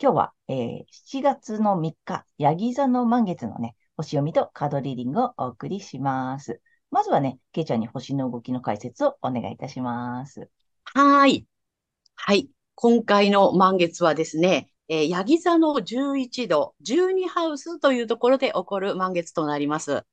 今日は、えー、7月の3日、ヤギ座の満月のね、星読みとカードリーディングをお送りします。まずはね、ケイちゃんに星の動きの解説をお願いいたします。はい。はい。今回の満月はですね、えー、ヤギ座の11度、12ハウスというところで起こる満月となります。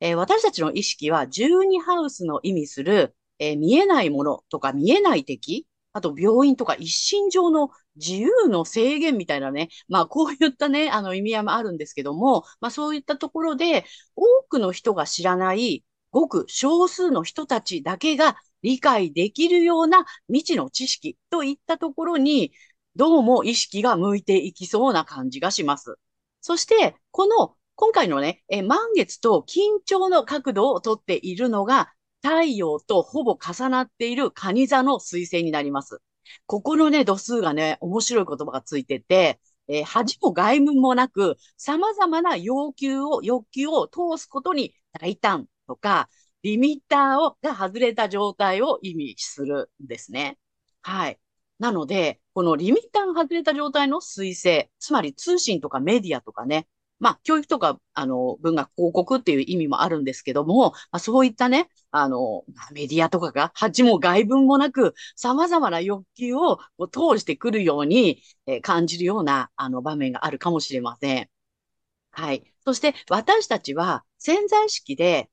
えー、私たちの意識は12ハウスの意味する、えー、見えないものとか見えない敵あと病院とか一身上の自由の制限みたいなね、まあこういったね、あの意味合いもあるんですけども、まあそういったところで多くの人が知らないごく少数の人たちだけが理解できるような未知の知識といったところに、どうも意識が向いていきそうな感じがします。そして、この今回のね、え満月と緊張の角度をとっているのが、太陽とほぼ重なっている蟹座の彗星になります。ここのね、度数がね、面白い言葉がついてて、えー、恥も外務もなく、様々な要求を、欲求を通すことに大胆とか、リミッターをが外れた状態を意味するんですね。はい。なので、このリミッターが外れた状態の彗星、つまり通信とかメディアとかね、まあ、教育とか、あの、文学広告っていう意味もあるんですけども、まあ、そういったね、あの、メディアとかが、恥も外文もなく、様々な欲求を通してくるように、えー、感じるような、あの、場面があるかもしれません。はい。そして、私たちは潜在意識で、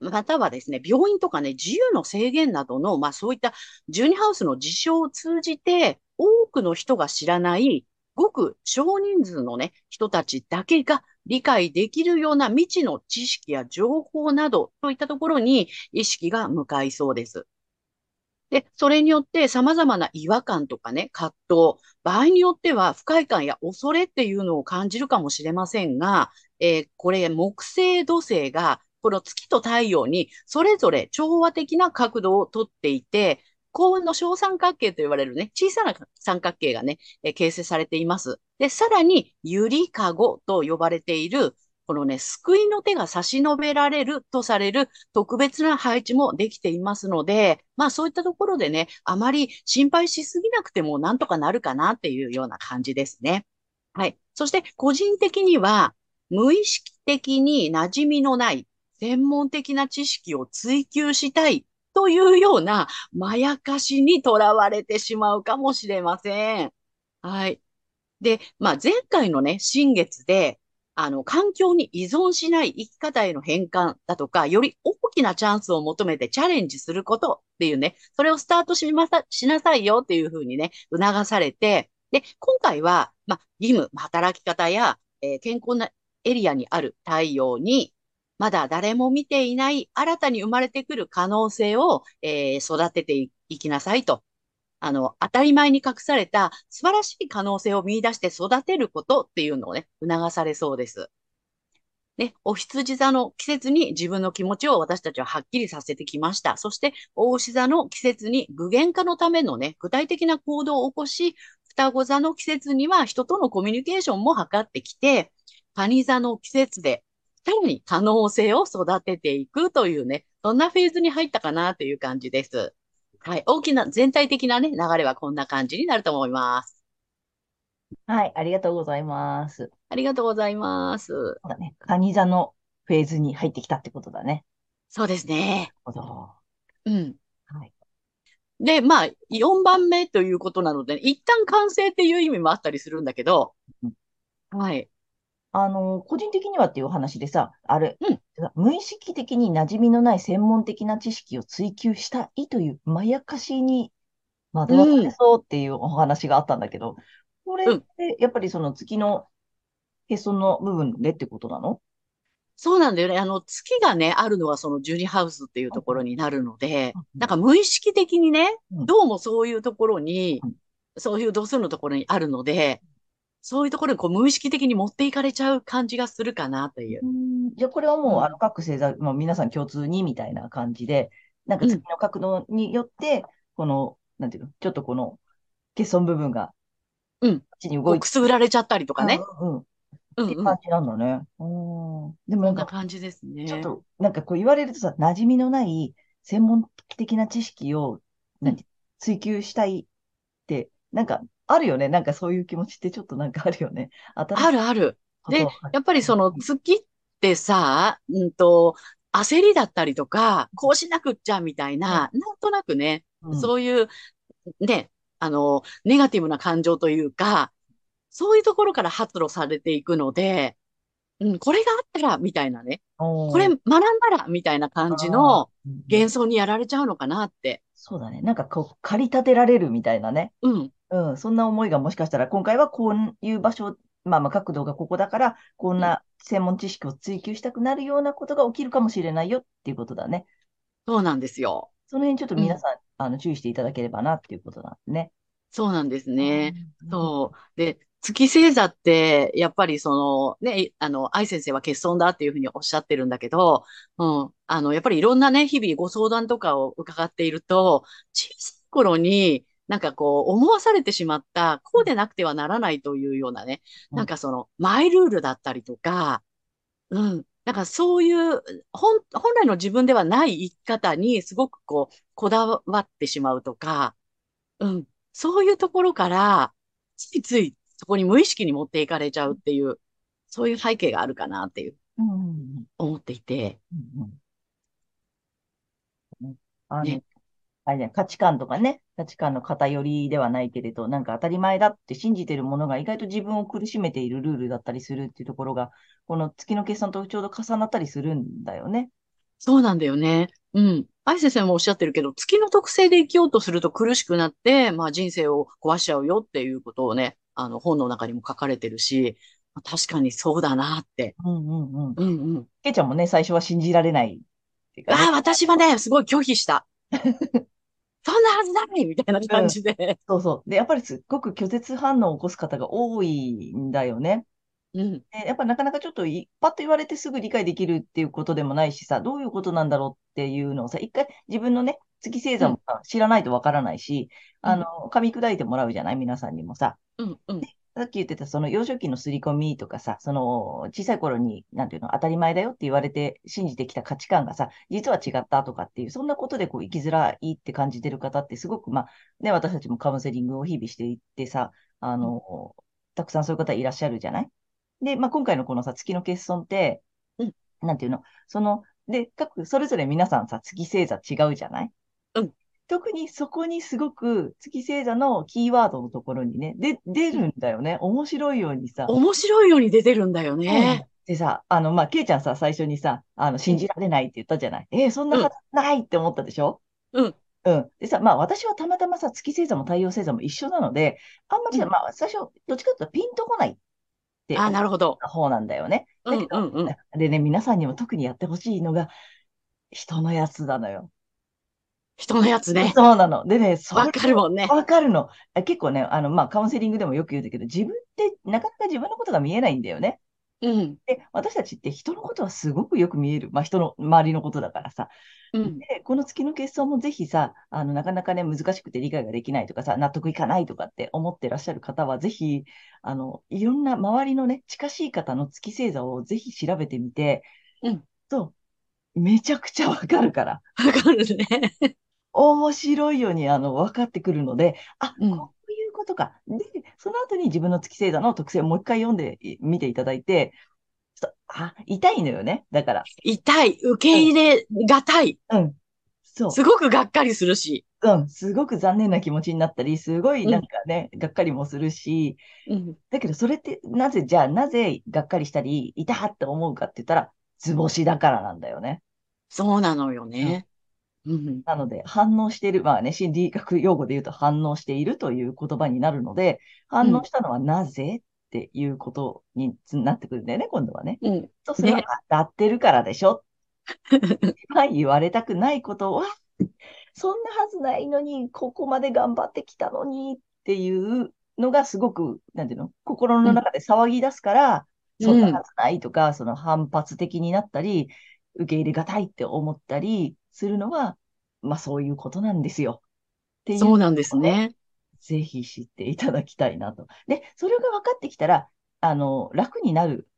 またはですね、病院とかね、自由の制限などの、まあそういったジュニハウスの事象を通じて、多くの人が知らないごく少人数のね、人たちだけが理解できるような未知の知識や情報などといったところに意識が向かいそうです。で、それによって様々な違和感とかね、葛藤、場合によっては不快感や恐れっていうのを感じるかもしれませんが、えー、これ木星土星がこの月と太陽にそれぞれ調和的な角度をとっていて、幸運の小三角形と言われるね、小さな三角形がね、え形成されています。で、さらに、ゆりかごと呼ばれている、このね、救いの手が差し伸べられるとされる特別な配置もできていますので、まあそういったところでね、あまり心配しすぎなくてもなんとかなるかなっていうような感じですね。はい。そして個人的には、無意識的に馴染みのない専門的な知識を追求したいというようなまやかしにとらわれてしまうかもしれません。はい。で、まあ、前回のね、新月で、あの、環境に依存しない生き方への変換だとか、より大きなチャンスを求めてチャレンジすることっていうね、それをスタートしまさ、しなさいよっていうふうにね、促されて、で、今回は、まあ、義務、働き方や、えー、健康なエリアにある太陽に、まだ誰も見ていない新たに生まれてくる可能性を、えー、育てていきなさいと。あの、当たり前に隠された素晴らしい可能性を見出して育てることっていうのをね、促されそうです。ね、お羊座の季節に自分の気持ちを私たちははっきりさせてきました。そして、大牛座の季節に具現化のためのね、具体的な行動を起こし、双子座の季節には人とのコミュニケーションも図ってきて、蟹座の季節でさらに可能性を育てていくというね、そんなフェーズに入ったかなという感じです。はい。大きな、全体的なね、流れはこんな感じになると思います。はい。ありがとうございます。ありがとうございます。そうだね。カニ座のフェーズに入ってきたってことだね。そうですね。なるほど。うん。はい。で、まあ、4番目ということなので、一旦完成っていう意味もあったりするんだけど、うん、はい。あの、個人的にはっていう話でさ、あれ、うん、無意識的に馴染みのない専門的な知識を追求したいというまやかしに惑わされそうっていうお話があったんだけど、これってやっぱりその月のへその部分でってことなの？そうなんだよね。あの、月がね、あるのはそのジュニハウスっていうところになるので、うん。なんか無意識的にね、うん。どうもそういうところにうん、そういう度数のところにあるので、そういうところにこう無意識的に持っていかれちゃう感じがするかなという。うんじゃあこれはもう、うんあの各星座、まあ、皆さん共通にみたいな感じで、なんか月の角度によって、この、なんていうの、ちょっとこの欠損部分が、うんこっちにこ動いてうくすぐられちゃったりとかね。うんうんうんうんうん。っていう感じなんだね。うん。でもなこんなんか、感じですね。ちょっと、なんかこう言われるとさ、馴染みのない専門的な知識を、なんて、追求したいって、なんか、あるよね。なんかそういう気持ちってちょっとなんかあるよね。あるある。でやっぱりその月ってさ、うんと、焦りだったりとか、こうしなくっちゃみたいな、なんとなくね、うんそういう、ね、あの、ネガティブな感情というか、そういうところから発露されていくので、うん、これがあったら、みたいなね、これ学んだら、みたいな感じの幻想にやられちゃうのかなって。そうだね。なんかこう、駆り立てられるみたいなね。うん、うん。そんな思いがもしかしたら、今回はこういう場所、まあまあ角度がここだから、こんな専門知識を追求したくなるようなことが起きるかもしれないよっていうことだね。そうなんですよ。その辺ちょっと皆さん、あの、注意していただければなっていうことなんですね。そうなんですね。うん。そう。で、月星座って、やっぱりその、ね、あの、愛先生は欠損だっていうふうにおっしゃってるんだけど、うん。あの、やっぱりいろんなね、日々ご相談とかを伺っていると、小さい頃に、なんかこう、思わされてしまった、こうでなくてはならないというようなね、うんなんかその、マイルールだったりとか、うん。なんかそういう、本、本来の自分ではない生き方にすごくこう、こだわってしまうとか、うん。そういうところから、ついついそこに無意識に持っていかれちゃうっていう、そういう背景があるかなっていう、思っていて。あの、ねあれね、価値観とかね、価値観の偏りではないけれど、なんか当たり前だって信じてるものが意外と自分を苦しめているルールだったりするっていうところが、この月の決算とちょうど重なったりするんだよね。そうなんだよね。うん。愛先生もおっしゃってるけど、月の特性で生きようとすると苦しくなって、まあ人生を壊しちゃうよっていうことをね、あの本の中にも書かれてるし、まあ確かにそうだなって。うんうんうん。うんうん。けいちゃんもね、最初は信じられないいねああ、私はね、すごい拒否した。そんなはずないみたいな感じで。そうそう。で、やっぱりすっごく拒絶反応を起こす方が多いんだよね。うん。でやっぱなかなかちょっといパッと言われてすぐ理解できるっていうことでもないしさ、どういうことなんだろうっていうのをさ、一回自分のね、月星座もさ知らないとわからないし、うんあの、噛み砕いてもらうじゃない？皆さんにもさ。うんうん。さっき言ってたその幼少期の刷り込みとかさ、その小さい頃に、なんていうの、当たり前だよって言われて信じてきた価値観がさ、実は違ったとかっていう、そんなことでこう生きづらいって感じてる方ってすごく、まあ、ね、私たちもカウンセリングを日々していってさ、あの、たくさんそういう方いらっしゃるじゃない？で、まあ、今回のこのさ、月の欠損って、うんなんていうの、その、で、各、それぞれ皆さんさ、月星座違うじゃない？うん特にそこにすごく月星座のキーワードのところにね、で、出るんだよね。面白いようにさ。面白いように出てるんだようんね。でさ、あの、まあ、ケイちゃんさ、最初にさ、あの、信じられないって言ったじゃない？えーそんなはずないって思ったでしょ？うん。うん。でさ、まあ、私はたまたまさ、月星座も太陽星座も一緒なので、あんまりさ、うんまあ、最初、どっちかというとピンとこないってああ、なるほど。方なんだよね。うんだけどうんうん。でね、皆さんにも特にやってほしいのが、人のやつなのよ。人のやつね。そうなの。でね、わかるもんね。わかるの。あ結構ね、あの、まあ、カウンセリングでもよく言うんだけど、自分ってなかなか自分のことが見えないんだよね。うん。で、私たちって人のことはすごくよく見える。まあ、人の周りのことだからさ。うん。で、この月の欠損もぜひさ、あの、なかなかね、難しくて理解ができないとかさ、納得いかないとかって思ってらっしゃる方は、ぜひ、あの、いろんな周りのね、近しい方の月星座をぜひ調べてみて、うん。と、めちゃくちゃわかるから。わかるね。面白いように、あの、分かってくるので、あ、うんこことか。で、その後に自分の月星座の特性をもう一回読んでみていただいて、ちょっとあ、痛いのよね。だから。痛い。受け入れがたい。うん。そう。すごくがっかりするし。うん。すごく残念な気持ちになったり、すごいなんかね、がっかりもするし、うん。だけどそれって、なぜ、じゃあ、なぜがっかりしたり、痛って思うかって言ったら、図星だからなんだよね。そうなのようんね。うん。なので、反応している、まあね、心理学用語で言うと反応しているという言葉になるので、反応したのはなぜっていうことになってくるんだよね、今度はね。うん。そうすれば、ね。当たってるからでしょ。一番言われたくないことは、そんなはずないのに、ここまで頑張ってきたのにっていうのがすごく、なんていうの、心のうん。中で騒ぎ出すから、そんなうん。はずないとか、その反発的になったり、受け入れがたいって思ったりするのは、まあそういうことなんですよ。っていうそうなんですね、ね。ぜひ知っていただきたいなと。で、それが分かってきたら、あの、楽になる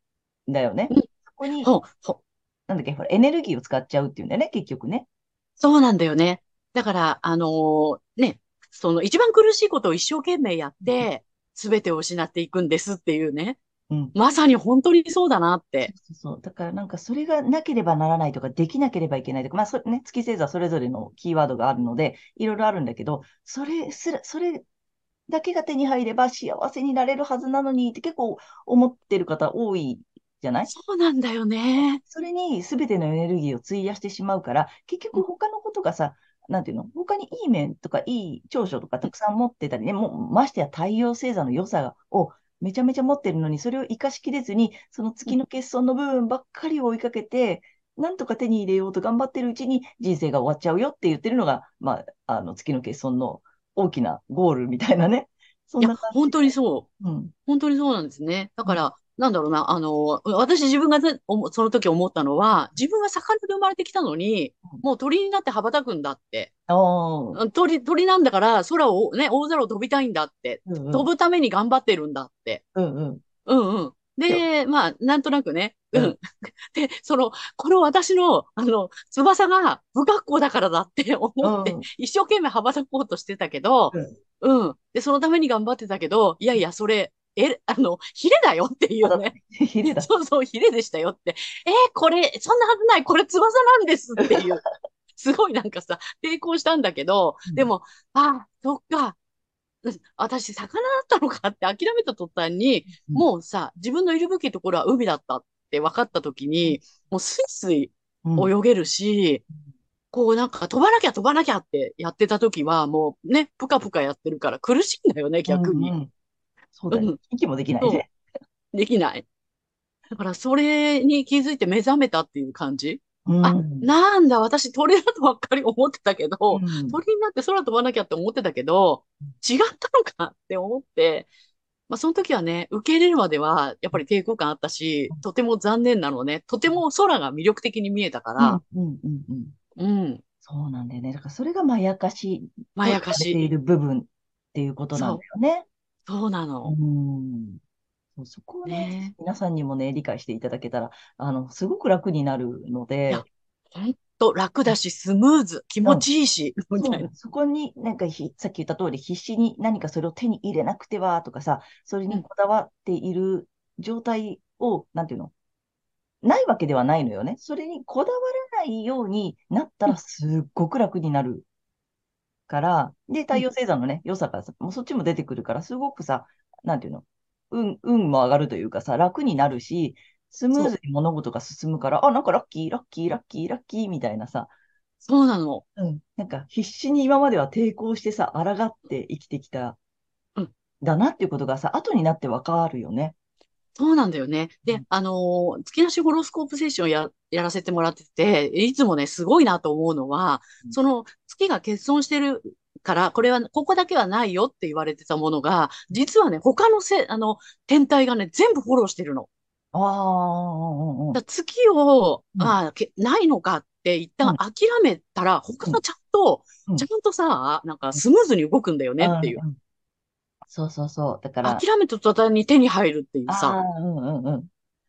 んだよね。うん。そこに、ほ、ほ、なんだっけ、ほら、エネルギーを使っちゃうっていうんだよね、結局ね。そうなんだよね。だから、あのーね、その一番苦しいことを一生懸命やっうんて、すべてを失っていくんですっていうね。うん。まさに本当にそうだなって。そうそう。だからなんかそれがなければならないとか、できなければいけないとか、まあそれね、月星座それぞれのキーワードがあるので、いろいろあるんだけど、それすら、それだけが手に入れば幸せになれるはずなのにって結構思ってる方多いじゃない？そうなんだよね。それに全てのエネルギーを費やしてしまうから、結うん、局他のことがさ、なんていうの？他にいい面とかいい長所とかたくさん持ってたりね、もうましてや太陽星座の良さをめちゃめちゃ持ってるのに、それを活かしきれずに、そのうん、月の欠損の部分ばっかりを追いかけて、なんとか手に入れようと頑張ってるうちに人生が終わっちゃうよって言ってるのが、まあ、あの月の欠損の大きなゴールみたいなね。そんいや、な感本当に。そう。うん。本当にそうなんですね。だうん。から、なんだろうな、あの、私自分がその時思ったのは、自分は魚で生まれてきたのに、もう鳥になって羽ばたくんだって。鳥、鳥なんだから空をね、大空を飛びたいんだって。うんうん。飛ぶために頑張ってるんだって。うんうん。うんうん。で、で、まあ、なんとなくね、ううん。ん。で、その、この私の、あの、翼が不格好だからだって思って、うん。一生懸命羽ばたこうとしてたけど、うん。うん。で、そのために頑張ってたけど、いやいや、それ、え、あの、ヒレだよっていうね。ヒレだ。そうそう、ヒレでしたよって。えーこれ、そんなはずない、これ翼なんですっていう。すごいなんかさ、抵抗したんだけど、うん。でも、ああ、そっか、うん私、魚だったのかって諦めた途端に、うん。もうさ、自分のいるべきところは海だったって分かった時に、もうスイスイうん。泳げるし、こうなんか飛ばなきゃ飛ばなきゃってやってた時は、もうね、ぷかぷかやってるから苦しいんだよね、う逆に。んうん。そうだよ。うん、息もできないそね。う、できない。だからそれに気づいて目覚めたっていう感じ？うあ、ん。なんだ、私鳥だとばっかり思ってたけうど、ん。鳥になって空飛ばなきゃって思ってたけど、違ったのかって思って、まあ、その時はね、受け入れるまでは、やっぱり抵抗感あったし、とても残念なのね。とても空が魅力的に見えたかうん。ら、うん。うん。うん。うん、そうなんだよね。だからそれがまやかしまやかしい。いる部分っていうことなんだよね。そうなうの。ん。そうそこをね、ね皆さんにもね、理解していただけたら、あの、すごく楽になるのえ。いや、で、ほんと楽だし、スムーズ、気持うん。ちいいし、みたいな。そこになんかひ、さっき言った通り、必死に何かそれを手に入れなくてはとかさ、それうん、にこだわっている状態を、なんていうの？ないわけではないのよね。それにこだわらないようになったうん、らすっごく楽になるから、で、うん、太陽星座のね、良さがさ、もうそっちも出てくるから、すごくさ、なんていうの運、運も上がるというかさ、楽になるし、スムーズに物事が進むから、あ、なんかラッキー、ラッキー、ラッキー、ラッキーみたいなさ、そうなの。うん。なんか必死に今までは抵抗してさ、抗って生きてきた、うん、だなっていうことがさ、後になってわかるよね。そうなんだよね。で、うん。あのー月なしホロスコープセッションや、やらせてもらってて、いつもね、すごいなと思うのは、その月が欠損してるから、これは、ここだけはないよって言われてたものが、実はね、他のせ、あの、天体がね、全部フォローしてるの。ああ、月を、うん。ああ、けないのかって一旦うん。諦めたら、他うん。がちゃんと、うん。ちゃんとさ、なんかスムーズに動くんだよねっていう。うん。そうそうそう。だから、諦めた途端に手に入るっていうあさ。あ、うんうんうん。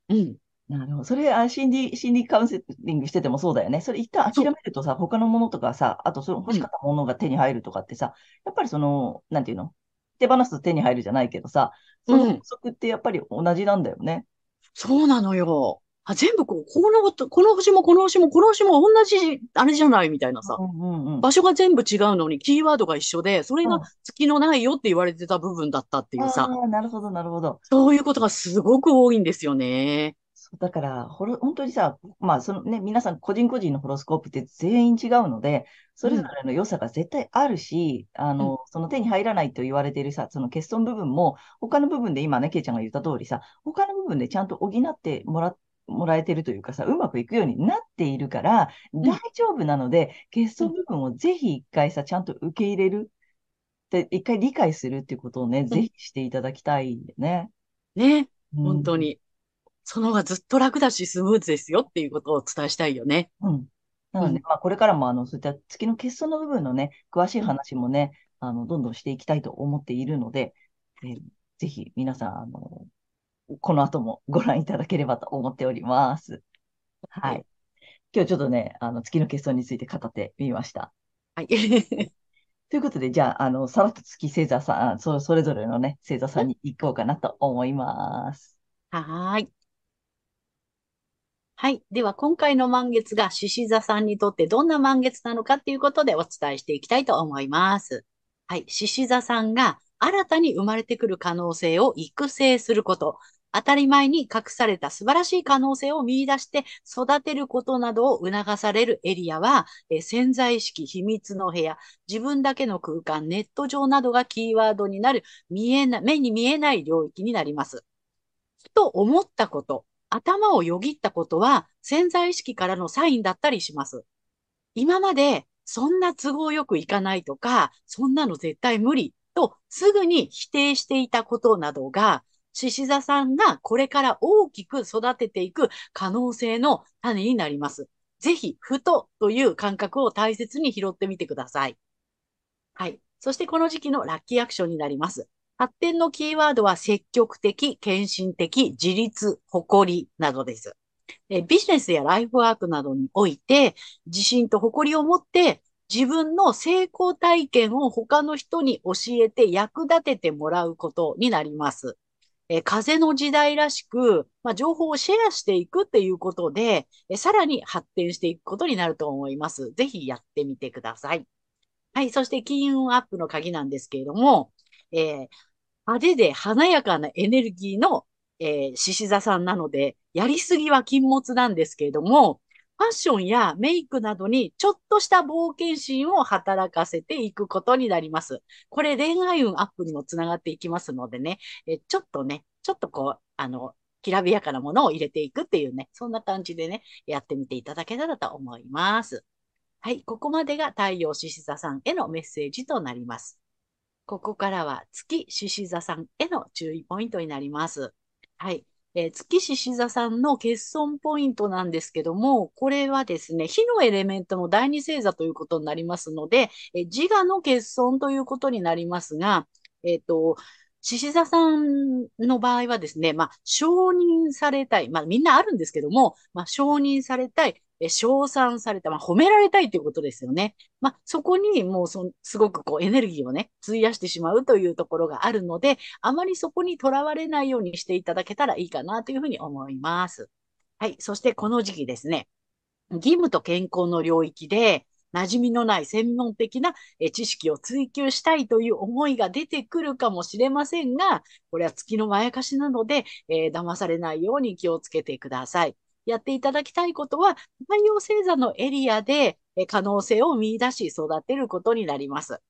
うん。なるほど。それ、あ、心理、心理カウンセリングしててもそうだよね。それ一旦諦。めるとさ、他のものとかさ、あとその欲うん。しかったものが手に入るとかってさ、やっぱりその、なんていうの？手放すと手に入るじゃないけどさ、その法うん。則ってやっぱり同じなんだよね。そうなのよ。あ、全部こう、このこと、この星もこの星もこの星も同じ、あれじゃないみたいなさ。うんうんうん。場所が全部違うのにキーワードが一緒で、それがうん。月のないよって言われてた部分だったっていうさ。ああ、なるほど、なるほど。そういうことがすごく多いんですよね。そうだから、ホロ、本当にさ、まあ、そのね、皆さん個人個人のホロスコープって全員違うので、それぞれの良さが絶対あるし、あうん、の、その手に入らないと言われているさ、その欠損部分も、他の部分で今ね、ケイちゃんが言った通りさ、他の部分でちゃんと補ってもら、もらえてるというかさ、うまくいくようになっているから、うん、大丈夫なので、欠うん。損部分をぜひ一回さ、ちゃんと受け入れる。で、一回理解するっていうことをね、うんぜひしていただきたいよね。ね。うん。本当に。その方がずっと楽だし、スムーズですよっていうことをお伝えしたいよね。うん。なので、うん。まあ、これからも、あの、そういった月の欠損の部分のね、詳しいうん。話もね、あの、どんどんしていきたいと思っているので、えーぜひ皆さん、あの、この後もご覧いただければと思っております。はい。はい。今日ちょっとね、あの、月の欠損について語ってみました。はい。ということで、じゃあ、あの、さらっと月星座さん、そ、それぞれのね、星座さんに行こうかなと思います。はーい。はい。では、今回の満月が獅子座さんにとってどんな満月なのかっていうことでお伝えしていきたいと思います。はい。獅子座さんが新たに生まれてくる可能性を育成すること。当たり前に隠された素晴らしい可能性を見出して育てることなどを促されるエリアは、え潜在意識、秘密の部屋、自分だけの空間、ネット上などがキーワードになる見えな目に見えない領域になります。と思ったこと、頭をよぎったことは潜在意識からのサインだったりします。今までそんな都合よくいかないとか、そんなの絶対無理とすぐに否定していたことなどが、獅子座さんがこれから大きく育てていく可能性の種になります。ぜひ、ふとという感覚を大切に拾ってみてください。はい。そしてこの時期のラッキーアクションになります。発展のキーワードは積極的、献身的、自立、誇りなどです。ビジネスやライフワークなどにおいて、自信と誇りを持って自分の成功体験を他の人に教えて役立ててもらうことになります。え風の時代らしく、まあ、情報をシェアしていくっていうことで、えさらに発展していくことになると思います。ぜひやってみてください。はい。そして金運アップの鍵なんですけれども、えー、派手で華やかなエネルギーの、えー、獅子座さんなので、やりすぎは禁物なんですけれども、ファッションやメイクなどにちょっとした冒険心を働かせていくことになります。これ恋愛運アップにもつながっていきますのでね、えちょっとね、ちょっとこう、あの、きらびやかなものを入れていくっていうね、そんな感じでね、やってみていただけたらと思います。はい、ここまでが太陽獅子座さんへのメッセージとなります。ここからは月獅子座さんへの注意ポイントになります。はい。えー、月獅子座さんの欠損ポイントなんですけども、これはですね、火のエレメントの第二星座ということになりますので、えー、自我の欠損ということになりますが、えっ、ー、と、獅子座さんの場合はですね、まあ、承認されたい。まあ、みんなあるんですけども、まあ、承認されたい。え、称賛された、まあ、褒められたいということですよね。まあ、そこにもうそ、すごくこうエネルギーをね、費やしてしまうというところがあるので、あまりそこにとらわれないようにしていただけたらいいかなというふうに思います。はい。そしてこの時期ですね、義務と健康の領域で、馴染みのない専門的な知識を追求したいという思いが出てくるかもしれませんが、これは月のまやかしなので、えー、騙されないように気をつけてください。やっていただきたいことは、太陽星座のエリアで可能性を見出し育てることになります。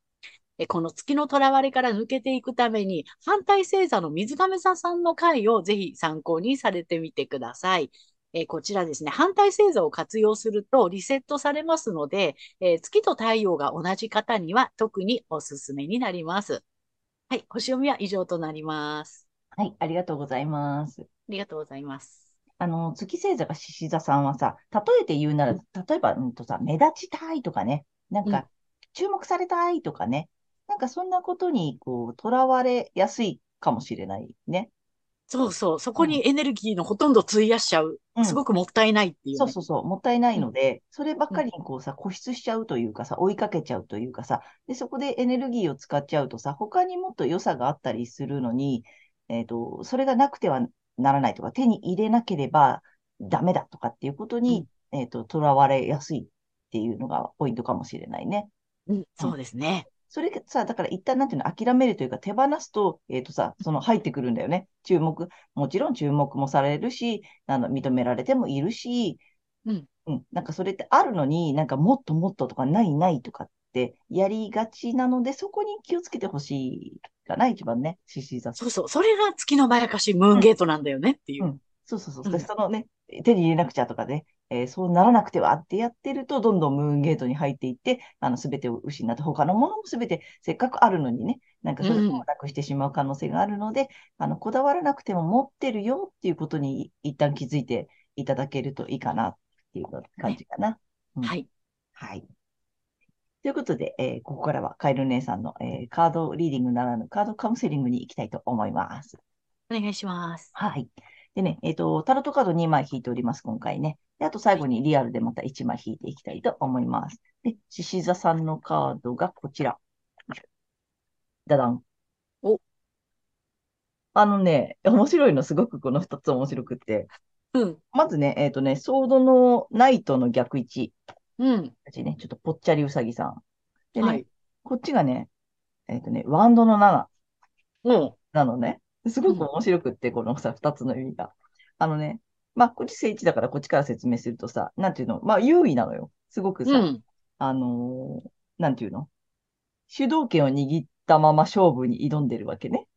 この月の囚われから抜けていくために、反対星座の水亀座さんの回をぜひ参考にされてみてください。えこちらですね、反対星座を活用するとリセットされますので、え月と太陽が同じ方には特におすすめになります。はい、星読みは以上となります。はい、ありがとうございます。ありがとうございます。あの、月星座が獅子座さんはさ、例えて言うなら、例えば、うんとさ、目立ちたいとかね、なんか、注目されたいとかね、なんかそんなことに、こう、とらわれやすいかもしれないね。そうそう、そこにエネルギーのほとんど費やしちゃう。うん、すごくもったいないっていう、ね、そうそうそう、もったいないので、うん、そればっかりにこうさ、固執しちゃうというかさ、追いかけちゃうというかさ、で、そこでエネルギーを使っちゃうとさ、他にもっと良さがあったりするのに、えっ、ー、と、それがなくてはならないとか、手に入れなければダメだとかっていうことに、うん、えっ、ー、と、囚われやすいっていうのがポイントかもしれないね。うん、そうですね。それがさ、だから一旦なんていうの、諦めるというか手放すと、えっ、とさ、その入ってくるんだよね。注目、もちろん注目もされるし、あの、認められてもいるし、うん。うん、なんかそれってあるのに、なんかもっともっととかないないとかってやりがちなので、そこに気をつけてほしいかな、一番ね、獅子座そうそう。それが月のまやかしムーンゲートなんだよねっていうう。んそうそうそう。うんでそのね、手に入れなくちゃとかね、えーそうならなくてはってやってると、どんどんムーンゲートに入っていって、あの、すべてを失って、他のものもすべてせっかくあるのにね、なんかそれをなくしてしまう可能性があるので、あの、こだわらなくても持ってるよっていうことに一旦気づいていただけるといいかなっていう感じかな。うんはい。はい。ということで、えーここからはカエル姉さんの、えーカードリーディングならぬカードカウンセリングに行きたいと思います。お願いします。はい。でね、えっ、と、タロットカード2枚引いております、今回ね。で、あと最後にリアルでまた1枚引いていきたいと思います。で、獅子座さんのカードがこちら。ダダン。お。あのね、面白いの、すごくこの2つ面白くって。うん。まずね、えっ、とね、ソードのナイトの逆位置。うん。たちね、ちょっとぽっちゃりうさぎさん。でね、はい。こっちがね、えっ、とね、ワンドの7もなのね。すごく面白くって、このさ、二つの意味が。あのね、まあ、こっち正位置だからこっちから説明するとさ、なんていうの、まあ、優位なのよ。すごくう。さ、うん。あのーなんていうの？主導権を握ったまま勝負に挑んでるわけね。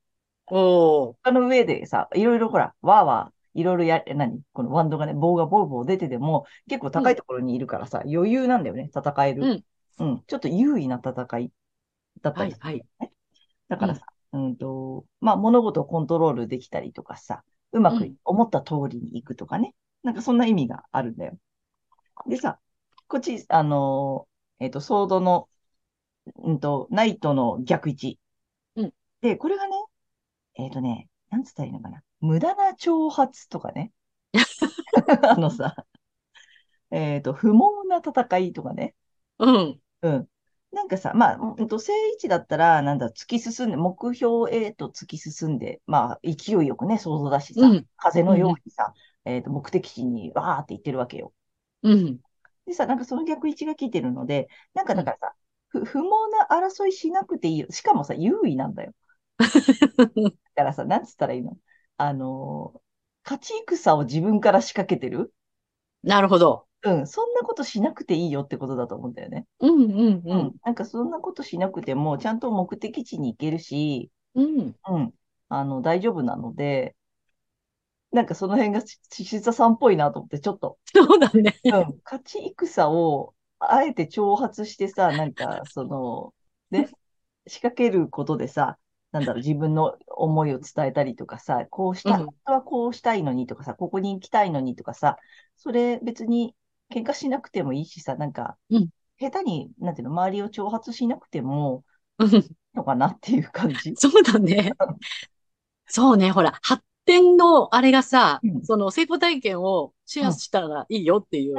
おー。他の上でさ、いろいろほら、わーわー、いろいろや、何？このワンドがね、棒がボーボー出てても、結構高いところにいるからさ、余裕なんだよね、戦える。うん。うん、ちょっと優位な戦いだったりするはいはい。だからさ、うんと、まあ物事をコントロールできたりとかさ、うまくうん思った通りに行くとかね。なんかそんな意味があるんだよ。でさ、こっち、あのーえっと、ソードの、うんと、ナイトの逆位置。うんで、これがね、えっとね、なんつったらいいのかな。無駄な挑発とかね。あのさ、えっと、不毛な戦いとかね。うん。うん。なんかさ、まあ、うんと、正位置だったら、なんだ、突き進んで、目標へと突き進んで、まあ、勢いよくね、想像だしさ、うん。風のようにさ、えっと、目的地にわーって行ってるわけよ。うん。でさ、なんかその逆位置が効いてるので、なんかだからさ、不不毛な争いしなくていいよ。しかもさ、優位なんだよ。だからさ、なんつったらいいの？あのー勝ち戦を自分から仕掛けてる？なるほど。うん、そんなことしなくていいよってことだと思うんだよね。うんうんううんん。なんかそんなことしなくても、ちゃんと目的地に行けるし、うん。うん、あの、大丈夫なので、なんかその辺がし獅子座さんっぽいなと思って、ちょっと、そうだね。うん、勝ち戦を、あえて挑発してさ、なんか、その、ね、仕掛けることでさ、なんだろう、自分の思いを伝えたりとかさ、こうした、うん本当はこうしたいのにとかさ、ここに行きたいのにとかさ、それ別に喧嘩しなくてもいいしさ、なんか、うん下手に、なんていうの、周りを挑発しなくてものかなっていう感じ。そうだね。そうね。ほら、発展のあれがさうん、その成功体験をシェアしたらいいよっていう。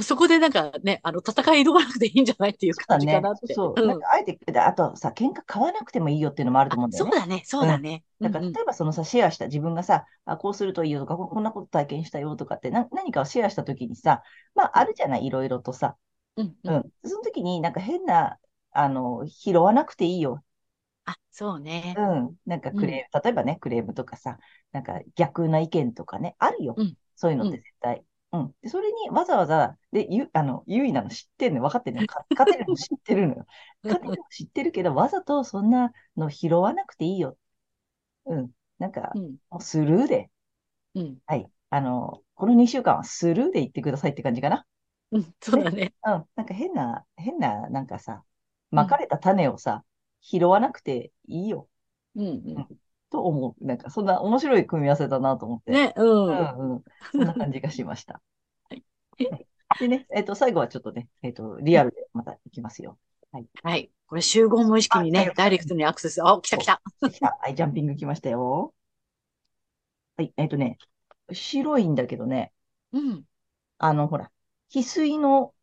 そこでなんかね、あの、戦い挑まなくていいんじゃないっていう感じかなっ。て。そうそう。うんなんかあえて、であとさ、喧嘩買わなくてもいいよっていうのもあると思うんだよね。そうだね、そうだね。だから、うん例えばそのさ、シェアした自分がさ、あ、こうするといいよとか、ここんなこと体験したよとかって、な、何かをシェアしたときにさ、まあ、あるじゃない、いろいろとさ。うんううんん。その時になんか変な、あの、拾わなくていいよ。あ、そうね。うん。なんかクレーム、例えばね、クレームとかさ、なんか逆な意見とかね、あるよ。うんそういうのって絶対。うん。で、それにわざわざ、で、ゆ、あの、優位なの知ってるの、分かってるの勝てるの知ってるのよ。勝てるの知ってるけど、わざとそんなの拾わなくていいよ。うん。なんかう、ん、もうスルーで、うん、はい。あの、この2週間はスルーで言ってくださいって感じかな。うん、そうだね。うん。なんか変な、変な、なんかさ、まかれた種をさ、拾わなくていいよ。うん、うん。と思う。なんか、そんな面白い組み合わせだなと思って。ね、う。うんんうん。そんな感じがしました。はいでね、えっと、最後はちょっとね、えっと、リアルでまたいきますよ。はい。これ集合無意識にあね、ダイレクトにアクセス。あ、来た来た。来た。はい、ジャンピング来ましたよ。はい、えっとね、白いんだけどね、うん。あの、ほら、翡翠の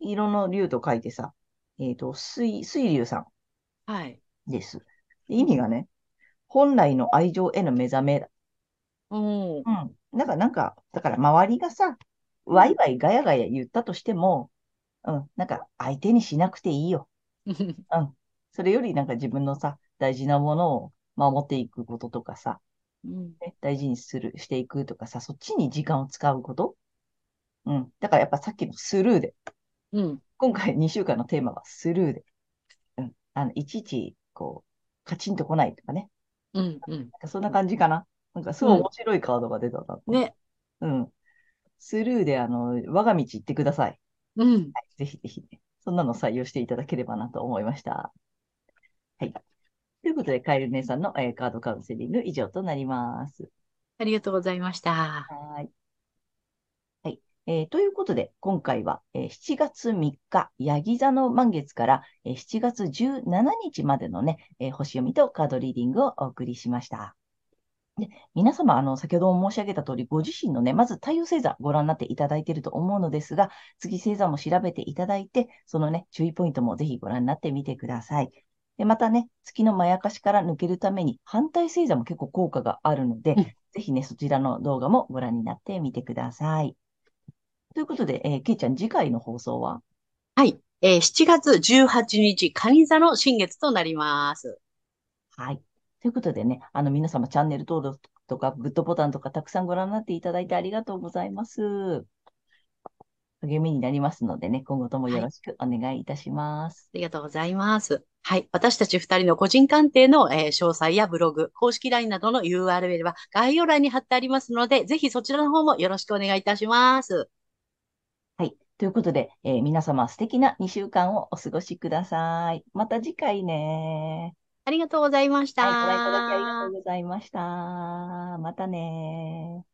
色の竜と書いてさ、えっと、水、水竜さはい。んです。で意味がね、本来の愛情への目覚めだ。うん。うん。だからなんか、だから周りがさ、ワイワイガヤガヤ言ったとしても、うん、なんか相手にしなくていいよ。うん。それよりなんか自分のさ、大事なものを守っていくこととかさ、うん。ね、大事にする、していくとかさ、そっちに時間を使うこと。うん。だからやっぱさっきのスルーで、うん。今回2週間のテーマはスルーで、うん。あの、いちいち、こう、カチンと来ないとかね。うん。うん。なんかそんな感じかな。なんかすごい面白いカードが出たな。ね。うん。スルーで、あの、我が道行ってください。うん。はい、ぜひぜひね。そんなの採用していただければなと思いました。はい。ということで、カエル姉さんの、えー、カードカウンセリング以上となります。ありがとうございました。はい。はい。えー、ということで、今回は、えー、7月3日、ヤギ座の満月から、えー、7月17日までのね、えー、星読みとカードリーディングをお送りしました。で、皆様、あの、先ほども申し上げた通り、ご自身のね、まず太陽星座ご覧になっていただいていると思うのですが、次星座も調べていただいて、そのね、注意ポイントもぜひご覧になってみてください。で、またね、月のまやかしから抜けるために、反対星座も結構効果があるので、うん、ぜひね、そちらの動画もご覧になってみてください。ということで、えー、けいちゃん、次回の放送は？はい、えー、7月18日、蟹座の新月となります。はい。ということでね、あの皆様チャンネル登録とか、グッドボタンとかたくさんご覧になっていただいてありがとうございます。励みになりますのでね、今後ともよろしくお願いいたします。はい、ありがとうございます。はい。私たち二人の個人鑑定の、えー、詳細やブログ、公式 LINE などの URL は概要欄に貼ってありますので、ぜひそちらの方もよろしくお願いいたします。はい。ということで、えー、皆様素敵な2週間をお過ごしください。また次回ね。ありがとうございました。はい、ご覧いただきありがとうございました。またね